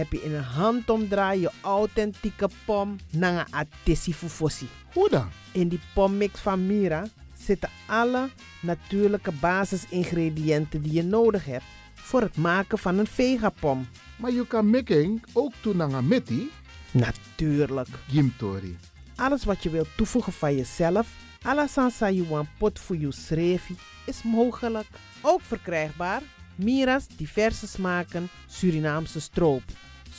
heb je in een handomdraai je authentieke pom naar een atesi fufosi. Hoe dan? In die pommix van Mira zitten alle natuurlijke basisingrediënten die je nodig hebt voor het maken van een vegapom. Maar je kan making ook doen meti. Natuurlijk. Gimtori. Alles wat je wilt toevoegen van jezelf, alla sansa you pot voor je schreefie, is mogelijk. Ook verkrijgbaar Mira's diverse smaken Surinaamse stroop.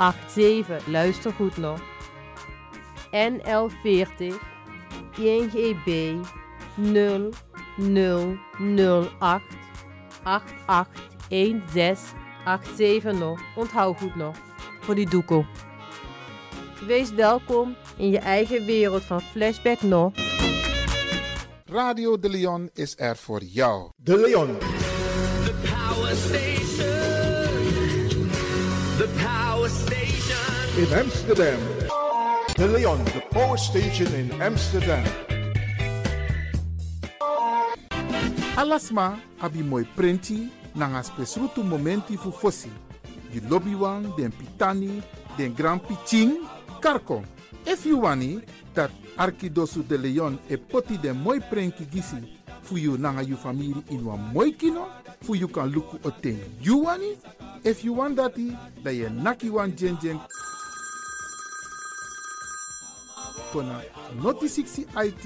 881787. Luister goed nog. NL40 INGB 0008 881687 nog. Onthoud goed nog. Voor die doekoe. Wees welkom in je eigen wereld van Flashback nog. Radio De Leon is er voor jou. De Leon. In Amsterdam. De Leon, the power station in Amsterdam. Alasma abi moi prenti nanga spesrutu momenti fu fosi. Di lobby wan, den pitani, den grand piching, karko. If you wani, dat Arkidosu de Leon e poti den moi prenki gisi fu you nanga you family in wan moi kino, fu you kan luku oten you wani. If you want dati, da ye naki wan jen kona noti 60 IT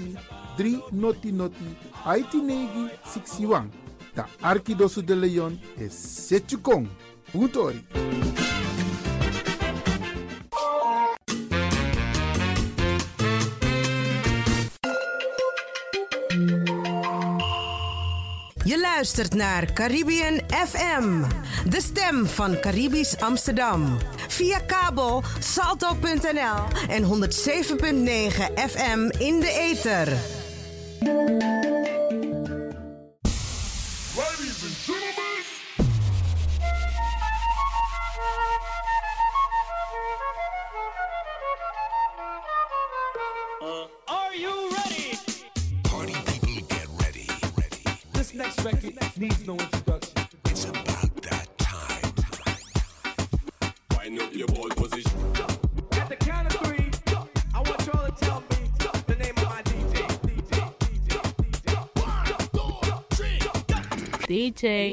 3 noti noti IT negi 61. Da Arkidosu de Leon is Setchukong. Puntori. Je luistert naar Caribbean FM, de stem van Caribisch Amsterdam. Via kabel salto.nl en 107.9 FM in de ether.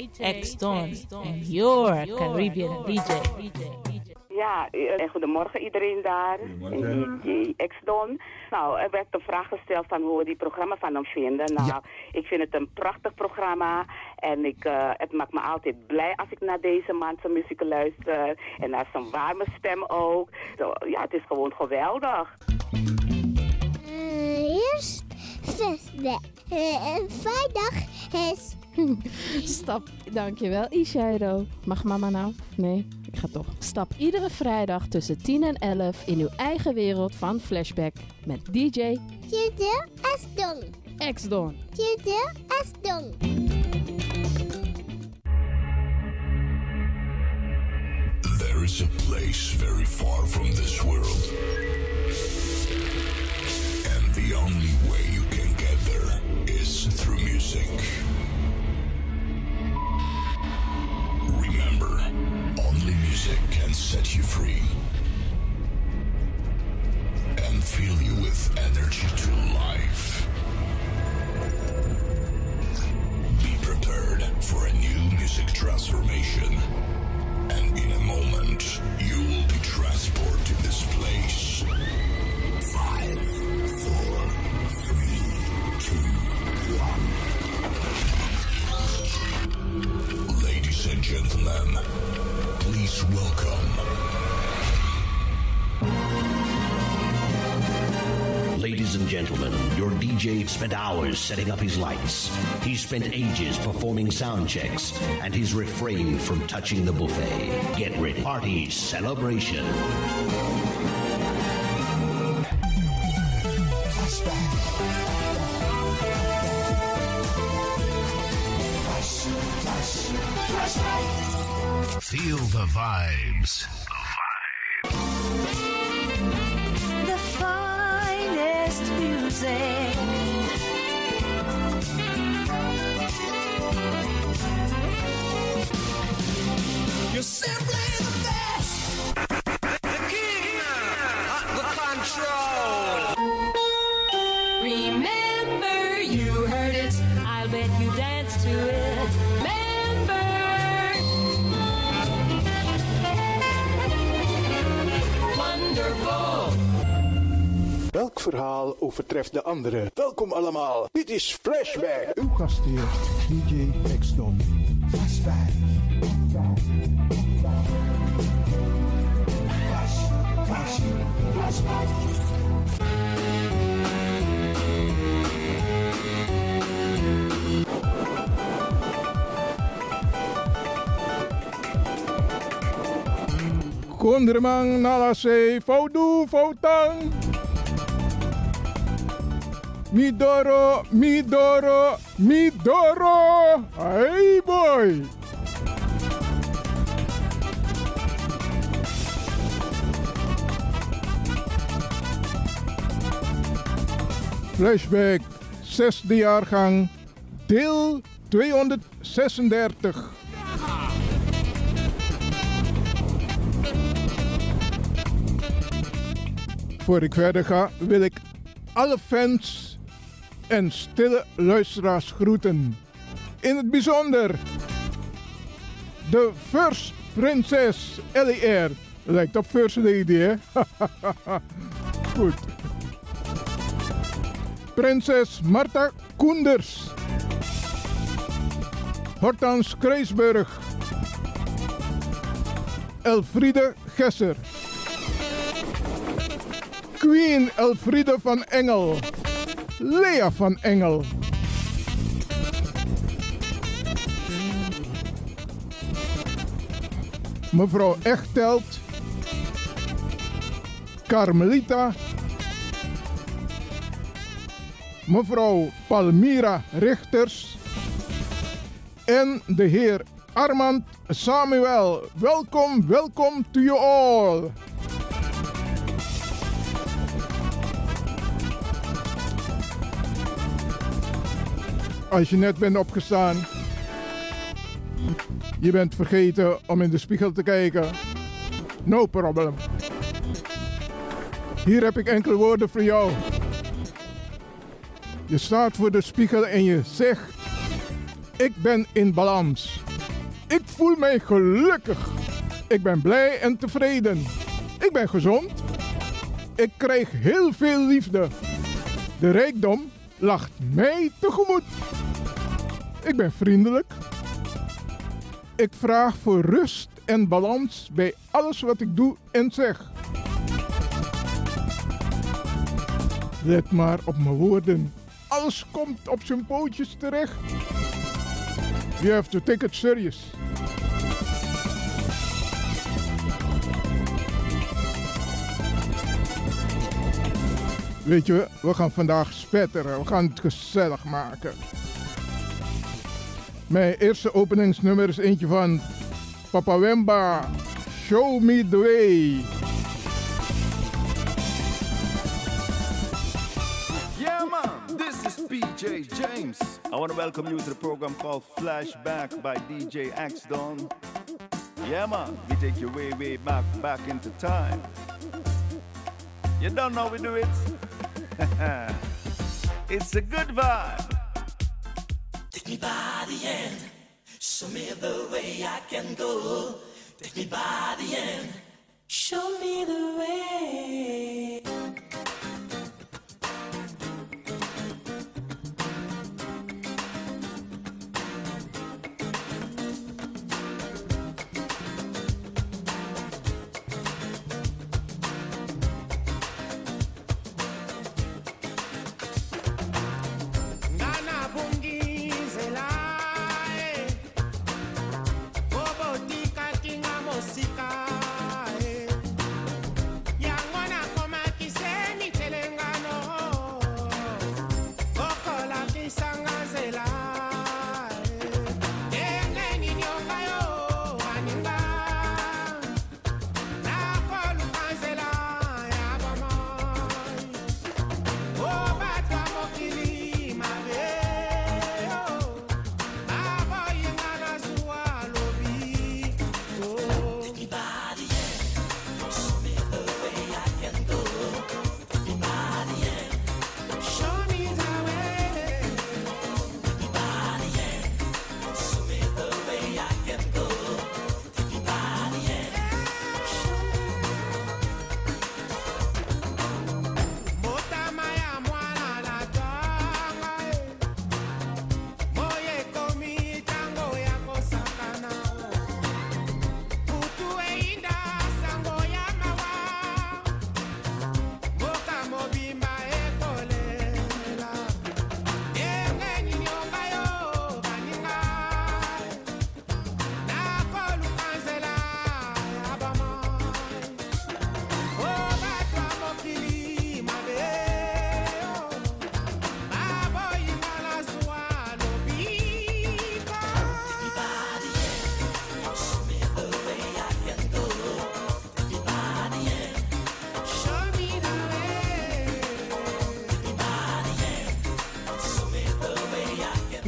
X Don your Caribbean DJ. Ja, eh, goedemorgen iedereen daar. En DJ X-Don. Nou, er werd een vraag gesteld van hoe we die programma van hem vinden. Nou, ik vind het een prachtig programma. En ik, eh, het maakt me altijd blij als ik naar deze man zijn muziek luister. En naar zijn warme stem ook. Zo, ja, het is gewoon geweldig. eerst flashback. Uh, vrijdag is... Stap, dankjewel Ishairo. Mag mama nou? Nee, ik ga toch. Stap iedere vrijdag tussen 10 en 11 in uw eigen wereld van Flashback met DJ Tjede Asdong. X-Don. Tjede Asdong. There is a place very far from this world. And the only way you can get there is through music. Remember, only music can set you free and fill you with energy to life. Spent hours setting up his lights. He spent ages performing sound checks, and he's refrained from touching the buffet. Get ready. Party celebration. Feel the vibes. Overtreft de andere? Welkom allemaal. Dit is Flashback. Uw gastheer, DJ X-Don. Flashback. Kondremang nalase foudu foutang. Midoro, midoro, midoro. Hey boy. Flashback, zesde jaargang, deel 236. Voor ik verder ga, wil ik alle fans en stille luisteraars groeten. In het bijzonder de First Prinses Ellie Air. Lijkt op First Lady, hè? Goed. Prinses Marta Koenders. Hortans Kreisburg. Elfriede Gesser. Queen Elfriede van Engel. Lea van Engel. Mevrouw Echtelt. Carmelita. Mevrouw Palmira Richters. En de heer Armand Samuel. Welkom, welkom to you all. Als je net bent opgestaan, je bent vergeten om in de spiegel te kijken. No problem. Hier heb ik enkele woorden voor jou. Je staat voor de spiegel en je zegt: Ik ben in balans. Ik voel mij gelukkig. Ik ben blij en tevreden. Ik ben gezond. Ik krijg heel veel liefde. De rijkdom lacht mij tegemoet. Ik ben vriendelijk. Ik vraag voor rust en balans bij alles wat ik doe en zeg. Let maar op mijn woorden. Alles komt op zijn pootjes terecht. You have to take it serious. Weet je, we gaan vandaag spetteren. We gaan het gezellig maken. Mijn eerste openingsnummer is eentje van Papa Wemba. Show me the way. Yeah, man, this is PJ James. I want to welcome you to the program called Flashback by DJ X Don. Yeah, man, we take you way, way back, back into time. You don't know we do it? it's a good vibe. Take me by the end, show me the way I can go. Take me by the end, show me the way.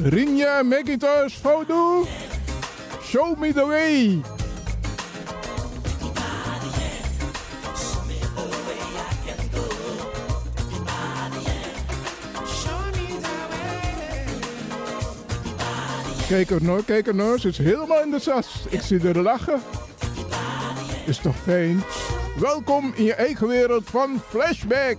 Rinja Macintosh Foto. Show me the way. Kijk er nou, kijk er nou. Ze is helemaal in de sas. Ik zie haar lachen. Is toch fijn? Welkom in je eigen wereld van Flashback.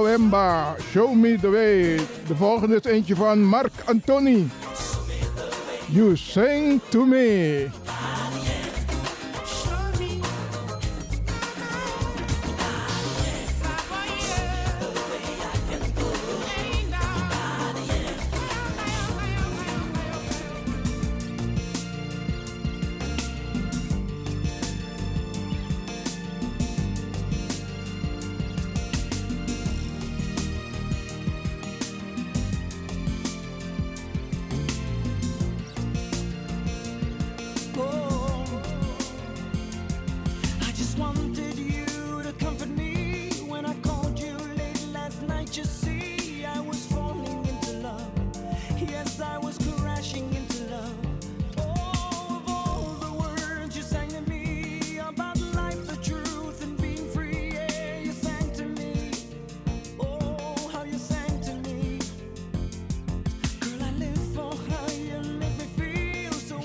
Wemba, Show Me The Way. De volgende is eentje van Mark Antoni. You Sing To Me.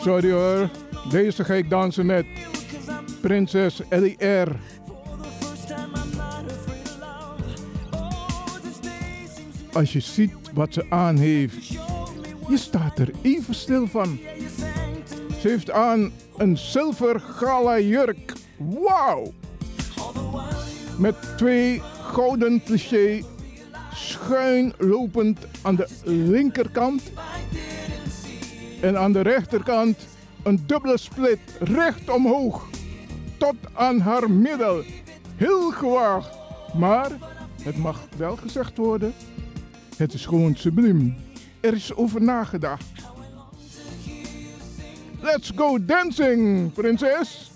Sorry hoor, deze ga ik dansen met Prinses Ellie R. Als je ziet wat ze aan heeft, je staat er even stil van. Ze heeft aan een zilver gala jurk. Wauw! Met twee gouden cliché schuin lopend aan de linkerkant. En aan de rechterkant een dubbele split recht omhoog. Tot aan haar middel. Heel gewaagd. Maar het mag wel gezegd worden. Het is gewoon subliem. Er is over nagedacht. Let's go dancing, prinses.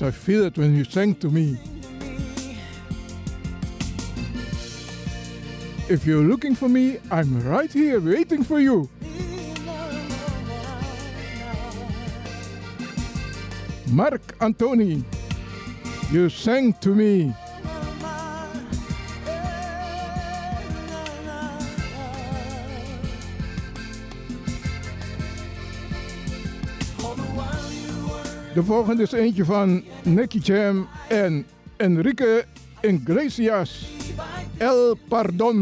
Yes, I feel it when you sang to me. If you're looking for me, I'm right here waiting for you. Mark Antoni, you sang to me. De volgende is eentje van Nicky Jam en Enrique Iglesias. El Pardon.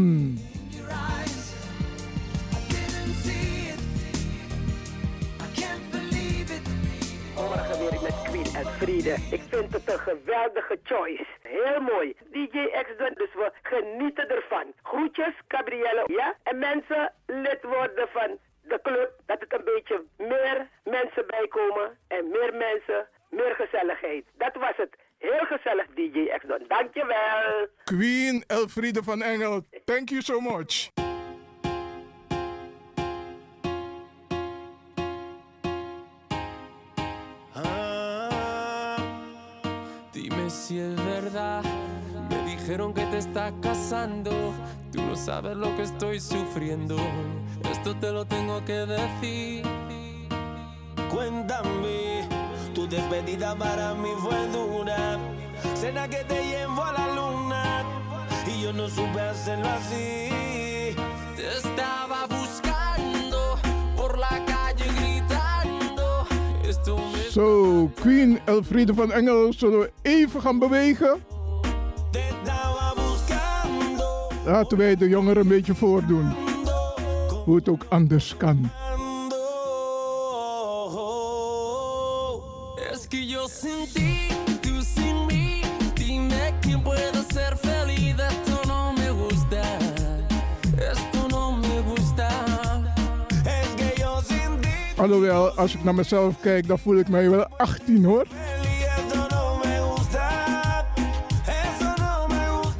Morgen weer met Queen en Friede. Ik vind het een geweldige choice. Heel mooi. DJ X dus we genieten ervan. Groetjes, Gabrielle. Ja? En mensen, lid worden van de club. Dat het een beetje meer mensen bijkomen. En meer mensen, meer gezelligheid. Dat was het. Heel gezellig, DJ X doen. Dankjewel. Queen Elfriede van Engel, thank you so much. Dime si es verdad. Me dijeron que te estás casando. Tú no sabes lo que estoy sufriendo. Esto te lo tengo que decir. Cuéntame, tu despedida para mí fue dura. Cena que te llevo a la luna y yo no supe hacerlo así. Te estaba buscando por la calle gritando. Zo, Queen Elfriede van Engel, zullen we even gaan bewegen? Laten wij de jongeren een beetje voordoen. Hoe het ook anders kan. Alhoewel, als ik naar mezelf kijk, dan voel ik mij wel 18 hoor.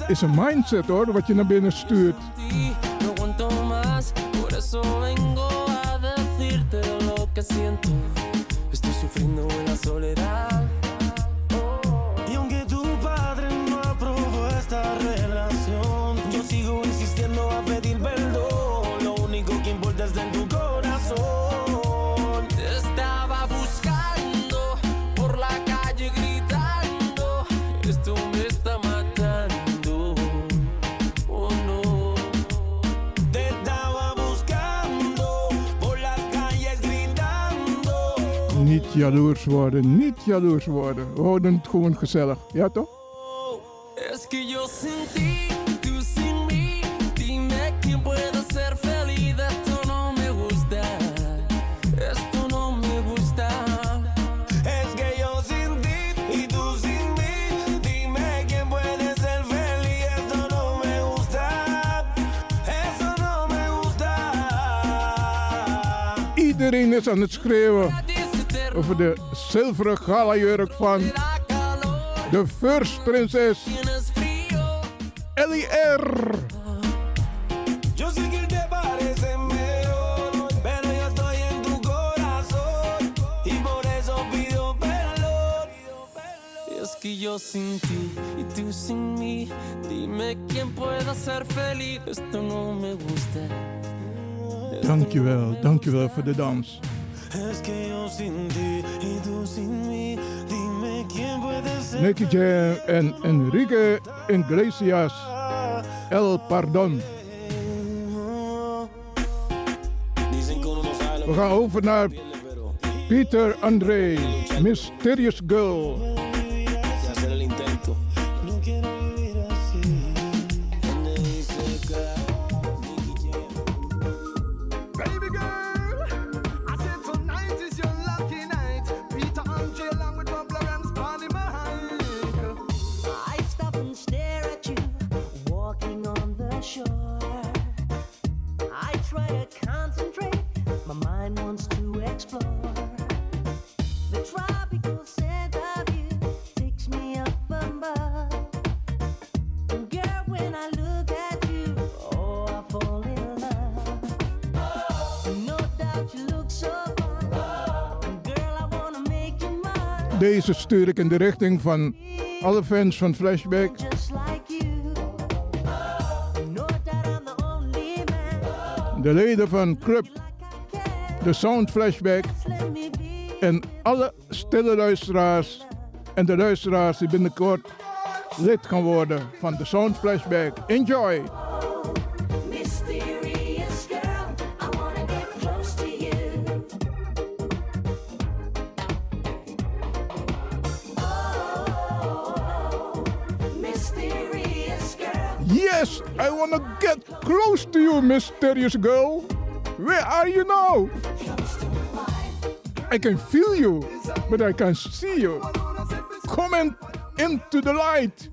Is een mindset hoor, wat je naar binnen stuurt. Jaloers worden, niet jaloers worden. We houden het gewoon gezellig. Ja toch? Iedereen is aan het schreeuwen over de zilveren galajurk van de first prinses Ellie R. Yo sin ti y tú sin mí. Dime quién puede ser feliz. Esto no me gusta. Dankjewel, dankjewel voor de dans. Es que yo sin ti y tú sin mí, dime quién puede ser Nicky Jam en Enrique Iglesias. El Pardon. We gaan over naar Peter André, Mysterious Girl. Deze stuur ik in de richting van alle fans van Flashback. De leden van Club, de Sound Flashback en alle stille luisteraars en de luisteraars die binnenkort lid gaan worden van de Sound Flashback. Enjoy! Mysterious girl, I wanna get close to you. Mysterious girl. Yes, I wanna get close to you, mysterious girl. Where are you now? I can feel you, but I can't see you. Come in, into the light.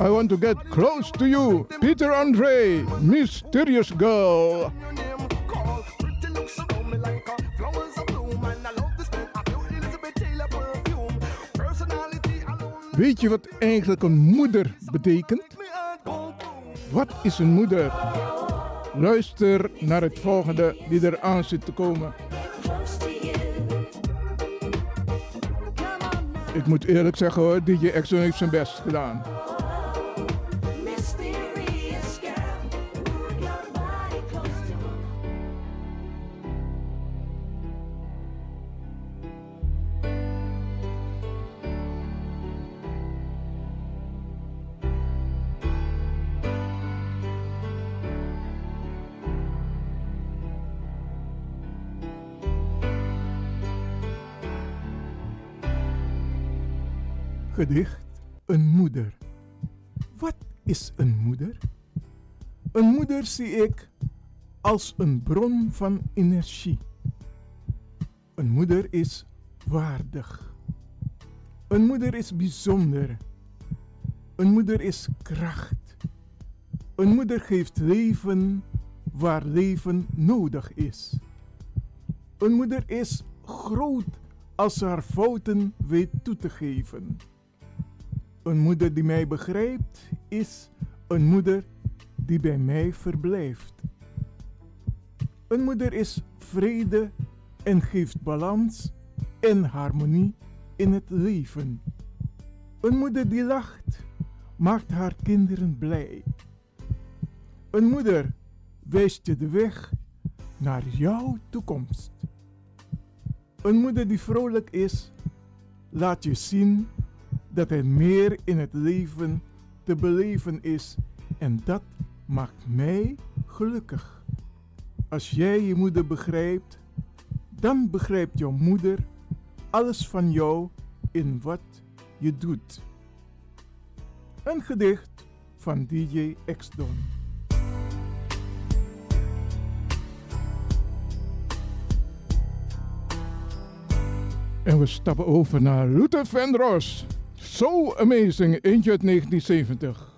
I want to get close to you. Peter Andre, Mysterious Girl. Weet je wat eigenlijk een moeder betekent? Wat is een moeder? Luister naar het volgende die er aan zit te komen. Ik moet eerlijk zeggen hoor, DJ Exxon heeft zijn best gedaan. Gedicht Een moeder. Wat is een moeder? Een moeder zie ik als een bron van energie. Een moeder is waardig. Een moeder is bijzonder. Een moeder is kracht. Een moeder geeft leven waar leven nodig is. Een moeder is groot als ze haar fouten weet toe te geven. Een moeder die mij begrijpt is een moeder die bij mij verblijft. Een moeder is vrede en geeft balans en harmonie in het leven. Een moeder die lacht maakt haar kinderen blij. Een moeder wijst je de weg naar jouw toekomst. Een moeder die vrolijk is, laat je zien dat er meer in het leven te beleven is en dat maakt mij gelukkig. Als jij je moeder begrijpt, dan begrijpt jouw moeder alles van jou in wat je doet. Een gedicht van DJ X-Don. En we stappen over naar Luther Vandross. So Amazing, eentje uit 1970.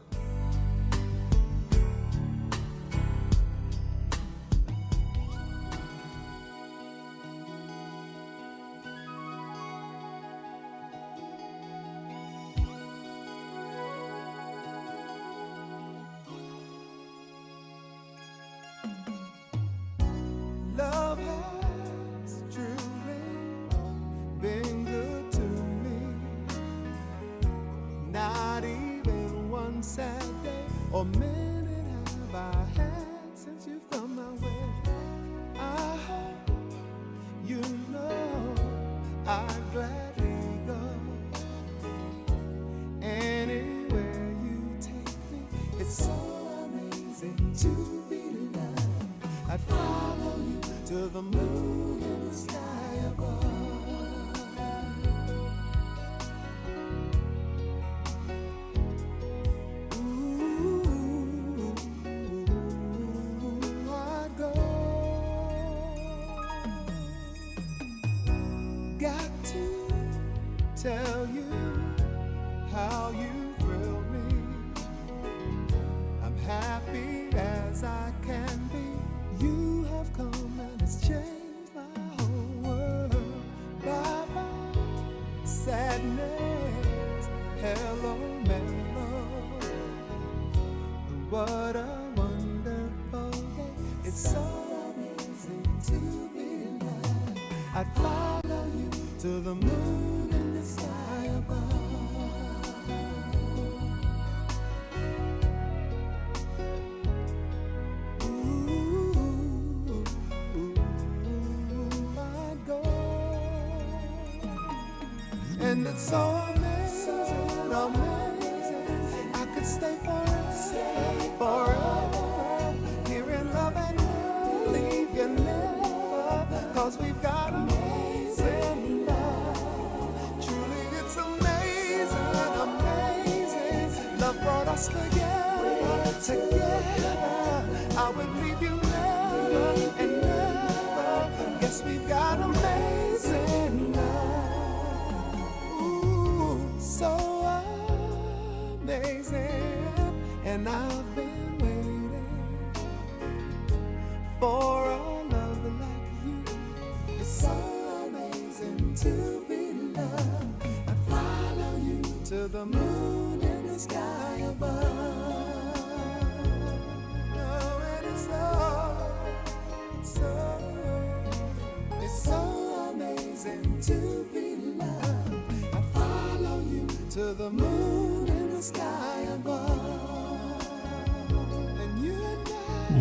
And I've been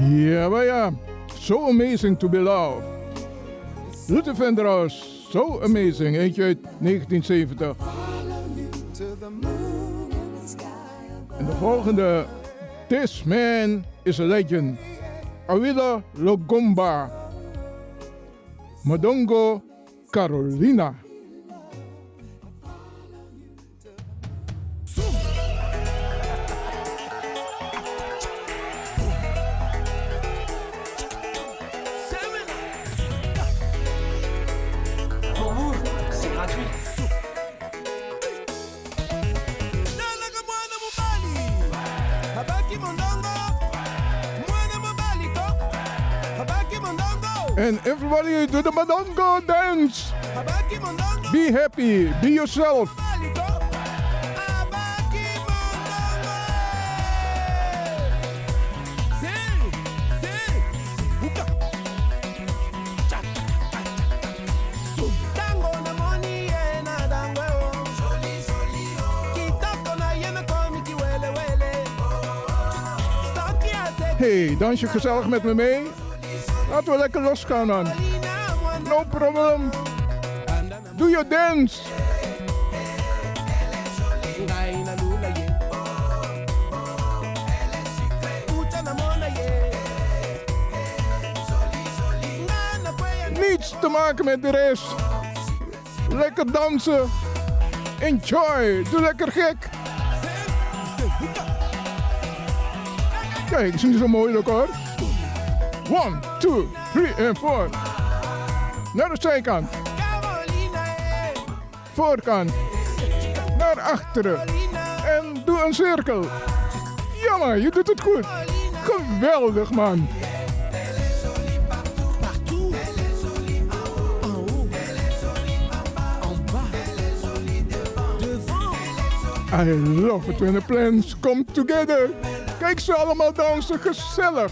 Ja, maar ja. So amazing to be loved. Luther Vandross, So amazing. Eentje uit 1970. En de volgende. This man is a legend. Awila Logomba. Madongo Carolina. Everybody do the Be happy. Be yourself. Hey, dans je gezellig met me mee? Laten we lekker losgaan dan. No problem. Do your dance. Niets te maken met de rest. Lekker dansen. Enjoy. Doe lekker gek. Kijk, is niet zo mooi ook hoor. One, two, three en four. Naar de zijkant. Voorkant. Naar achteren. En doe een cirkel. Ja man, je doet het goed. Geweldig man. I love it when the plans come together. Kijk ze allemaal dansen, gezellig.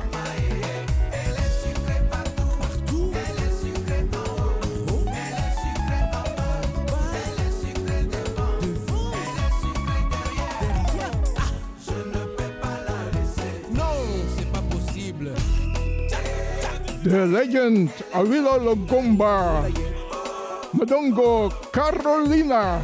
The legend Awilo Logomba. Madongo Carolina.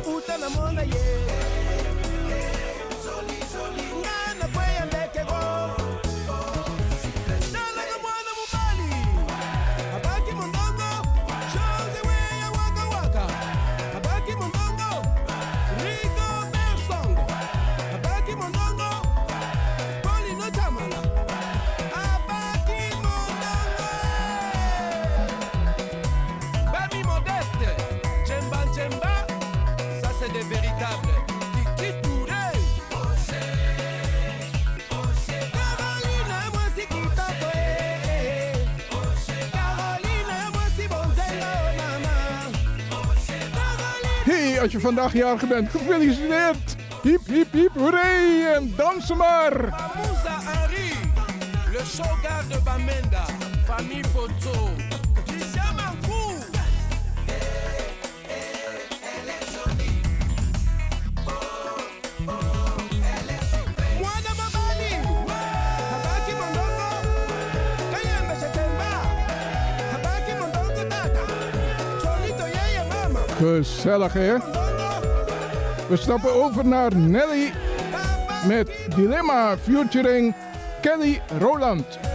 Als je vandaag jarig bent, gefeliciteerd. Hiep, hiep, hiep, hoeré. En dansen maar. Moussa Henri, le shogar de Bamenda, famille Foto. Gezellig hè? We stappen over naar Nelly met Dilemma featuring Kelly Roland.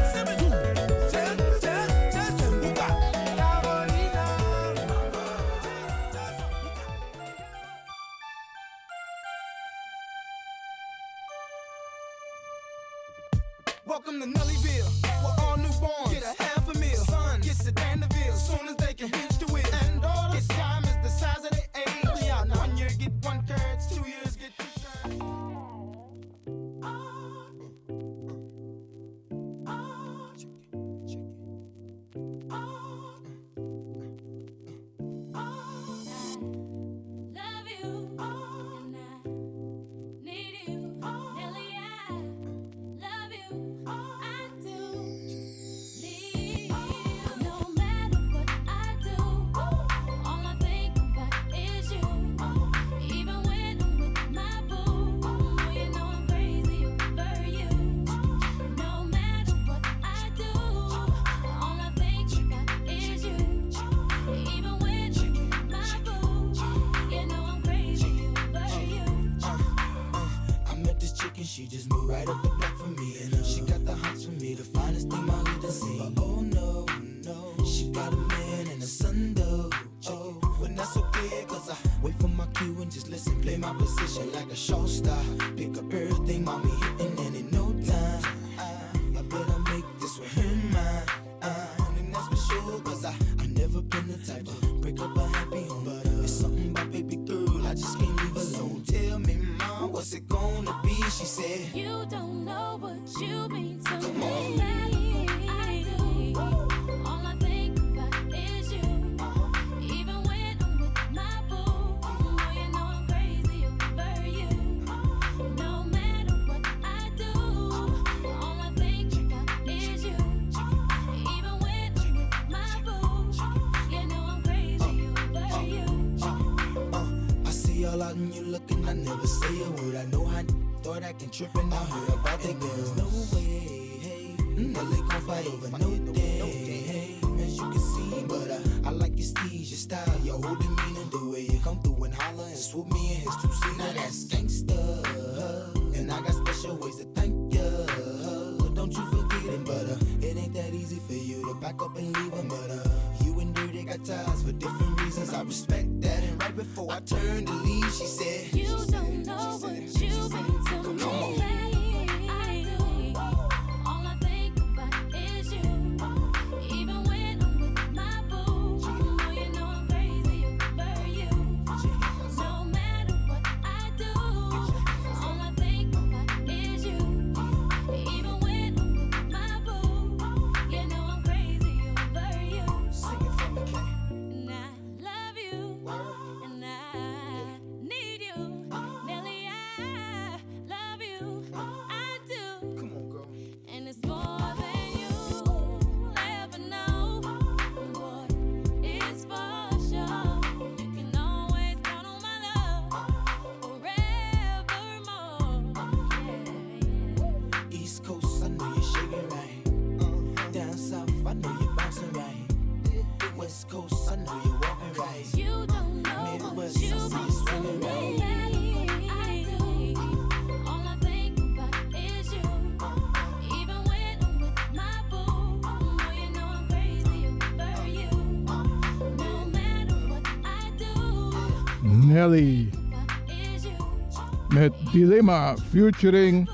Dilemma featuring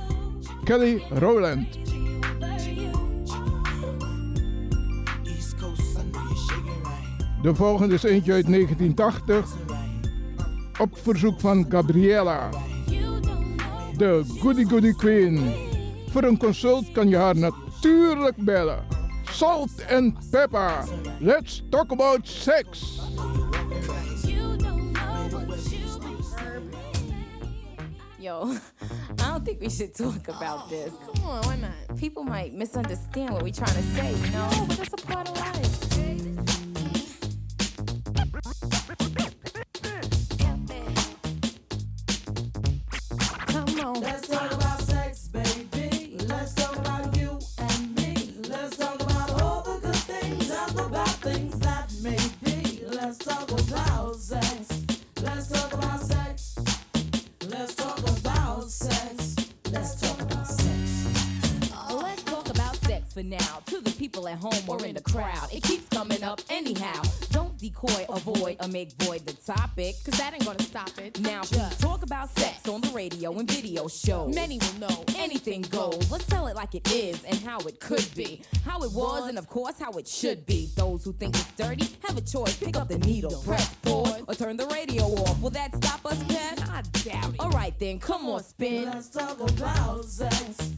Kelly Rowland. De volgende is eentje uit 1980 op verzoek van Gabriella. De Goody Goody Queen. Voor een consult kan je haar natuurlijk bellen. Salt and pepper. Let's talk about sex. yo, I don't think we should talk about oh, this. Come on, why not? People might misunderstand what we're trying to say, you know? But that's a part of life. Like it is and how it could be. How it was, and of course, how it should be. Those who think it's dirty have a choice. Pick up the needle, press pause, or turn the radio off. Will that stop us, Pat? I doubt it. Alright then, come on, spin. Let's talk about sex.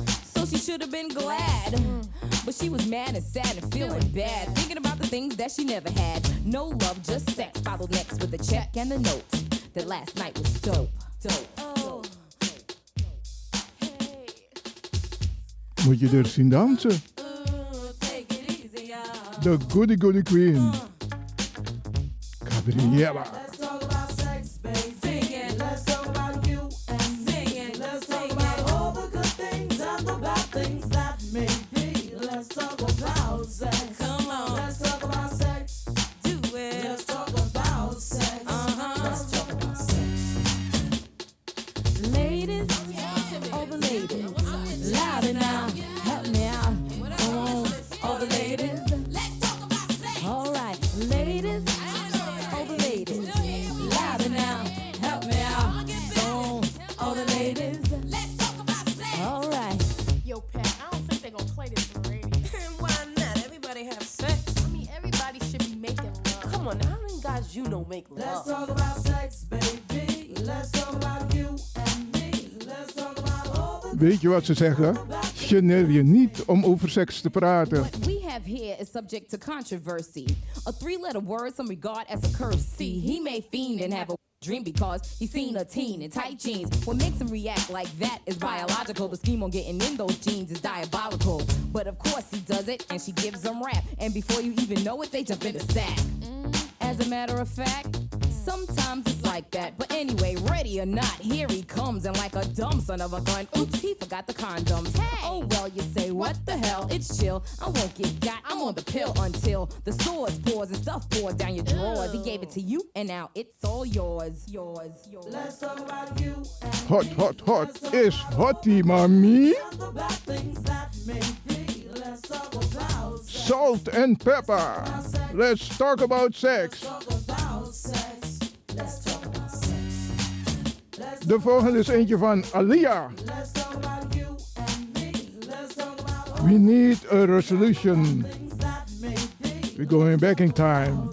She should have been glad. But she was mad and sad and feeling bad. Thinking about the things that she never had. No love, just sex. Followed next with a check and a note. That last night was dope. Dope. Oh. Moet je er zien dansen? De Goody Goody Queen. Gabriella. Wat ze zeggen? Geneer je niet om over seks te praten. Have here is subject to controversy. A three-letter word some regard as a curse. He may fiend and have a dream because he seen a teen in tight jeans. What makes him react like that is biological. The scheme on getting in those jeans is diabolical. But of course he does it, and she gives him rap. And before you even know it, they jump in the sack. As a matter of fact, sometimes it's like that. But anyway, ready or not, here he comes. And like a dumb son of a gun, oops, he forgot the condoms. Hey. Oh, well, you say, what the hell? It's chill. I won't get got. I'm on the pill until the sores pours and stuff pours down your drawers. He gave it to you, and now it's all yours. Yours, yours. Let's talk about you and Hot, hot, hot It's hottie, mami. the bad things that may be. Let's talk about Salt and pepper. Let's talk about sex. De volgende is eentje van Alia. Let's talk about you and me. Let's talk about all We need a resolution. that may be. We're going back in time.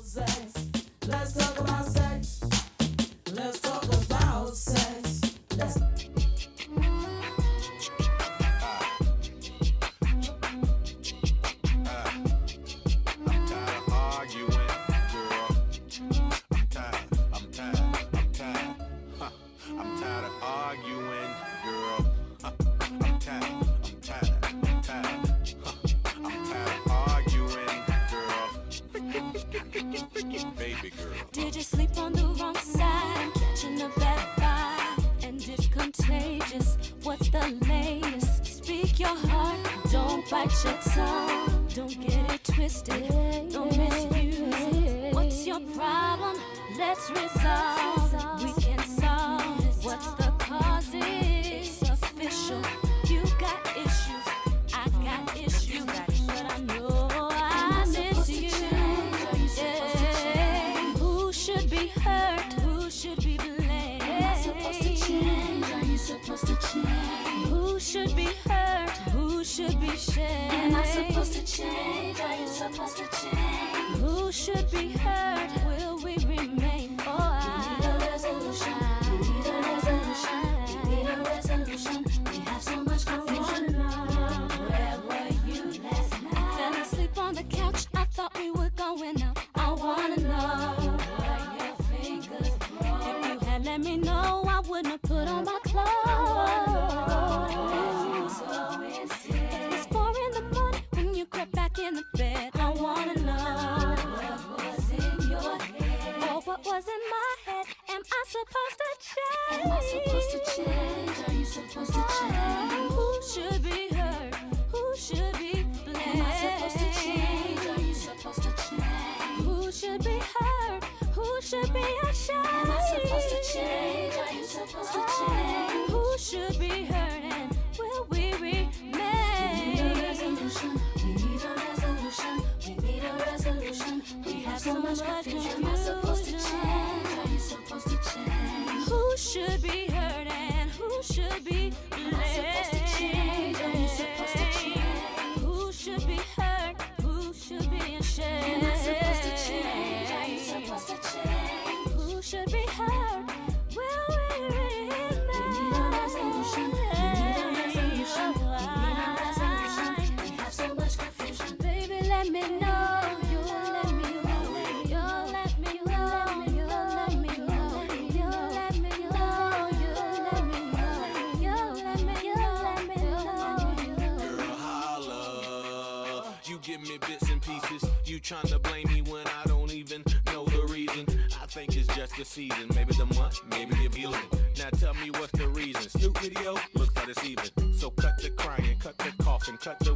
trying to blame me when I don't even know the reason. I think it's just the season, maybe the month, maybe the abusing. Now tell me what's the reason. Snoop video looks like it's even. So cut the crying, cut the coughing, cut the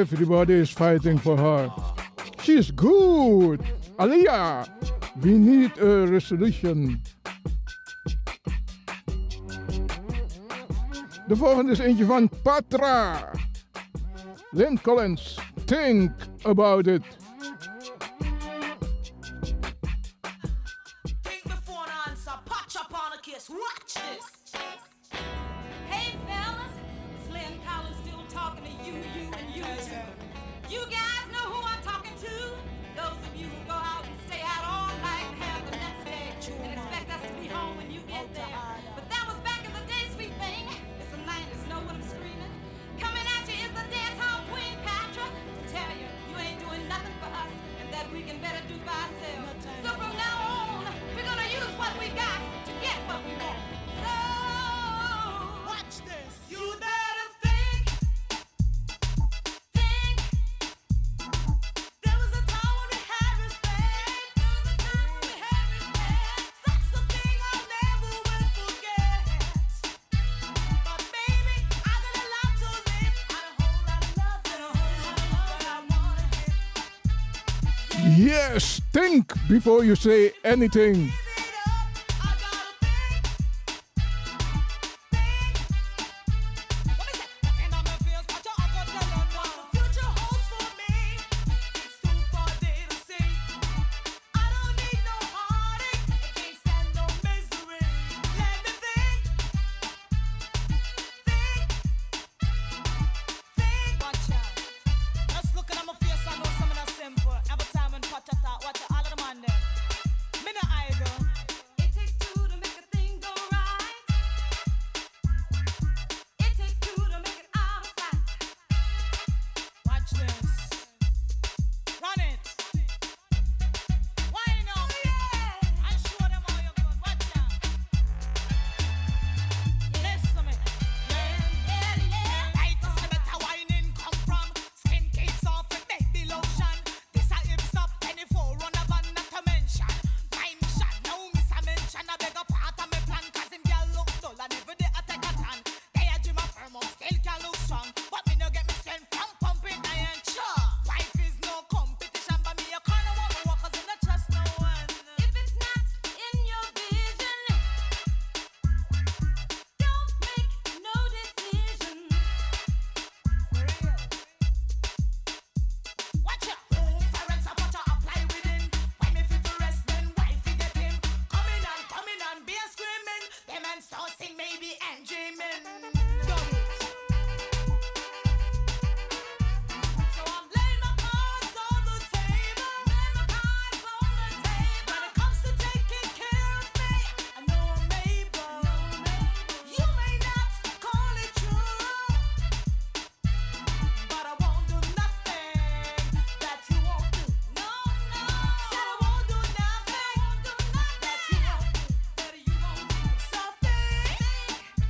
Everybody is fighting for her. She's good. Aliyah, we need a resolution. De volgende is eentje van Patra. Lynn Collins, Think About It. before you say anything.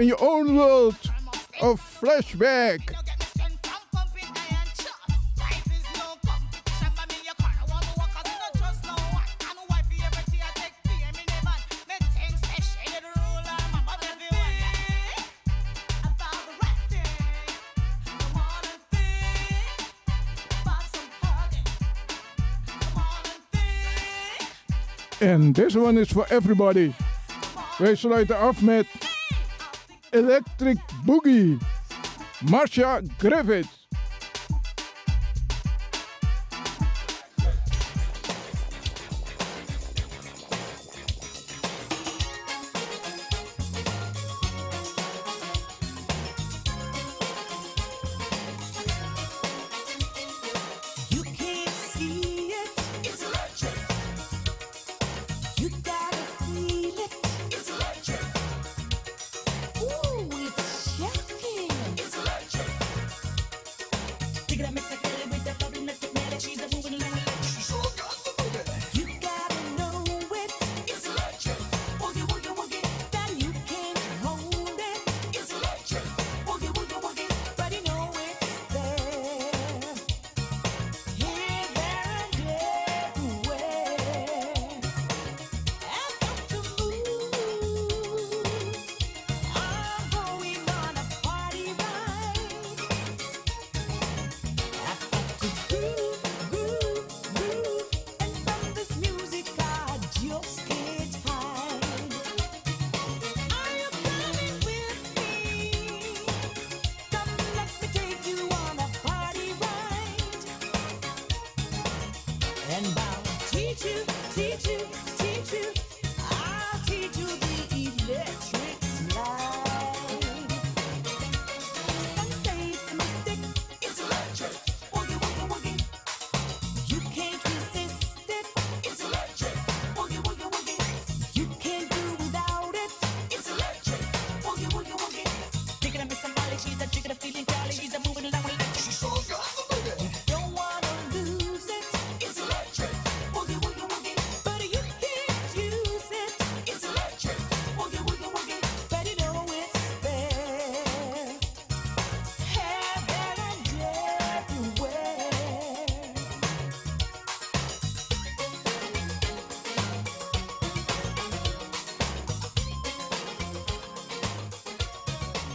in your own world of flashback. And this one is for everybody. Wij sluiten af met Electric Boogie. Marcia Griffiths.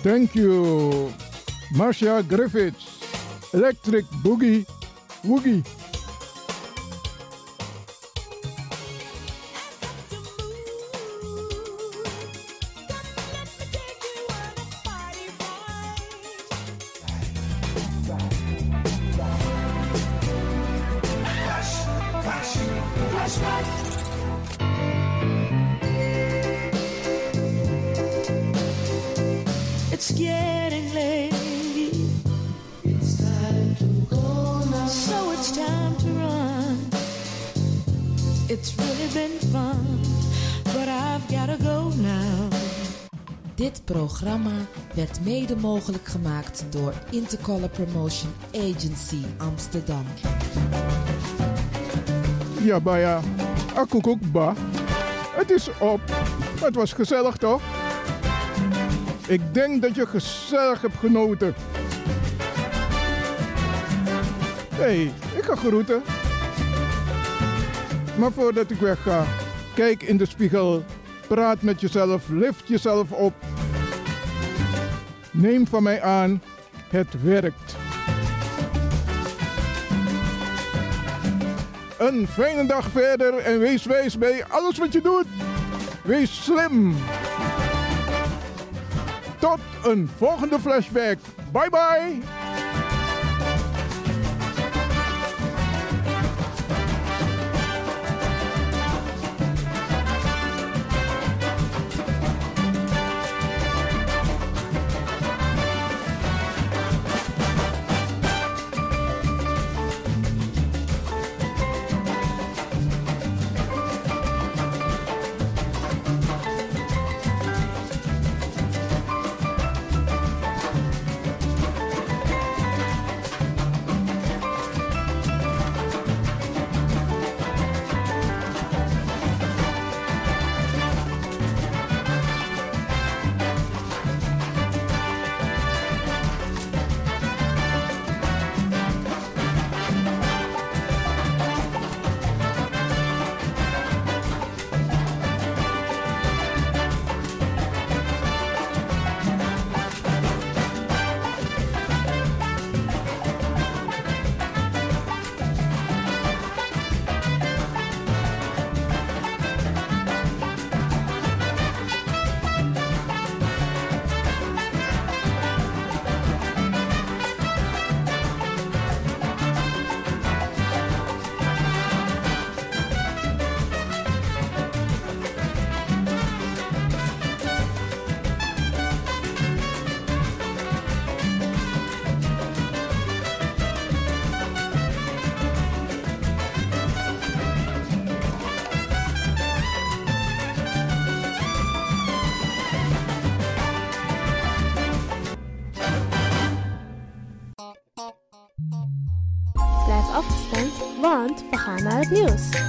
Thank you, Marcia Griffiths. Electric Boogie Woogie. Really been fun, but I've gotta go now. Dit programma werd mede mogelijk gemaakt door Intercolor Promotion Agency Amsterdam. Ja, Baya. Akkoekoek, ba. Het is op. Het was gezellig, toch? Ik denk dat je gezellig hebt genoten. Hey, ik ga groeten. Maar voordat ik wegga, kijk in de spiegel. Praat met jezelf, lift jezelf op. Neem van mij aan, het werkt. Een fijne dag verder en wees wijs bij alles wat je doet. Wees slim. Tot een volgende flashback. Bye bye. Want we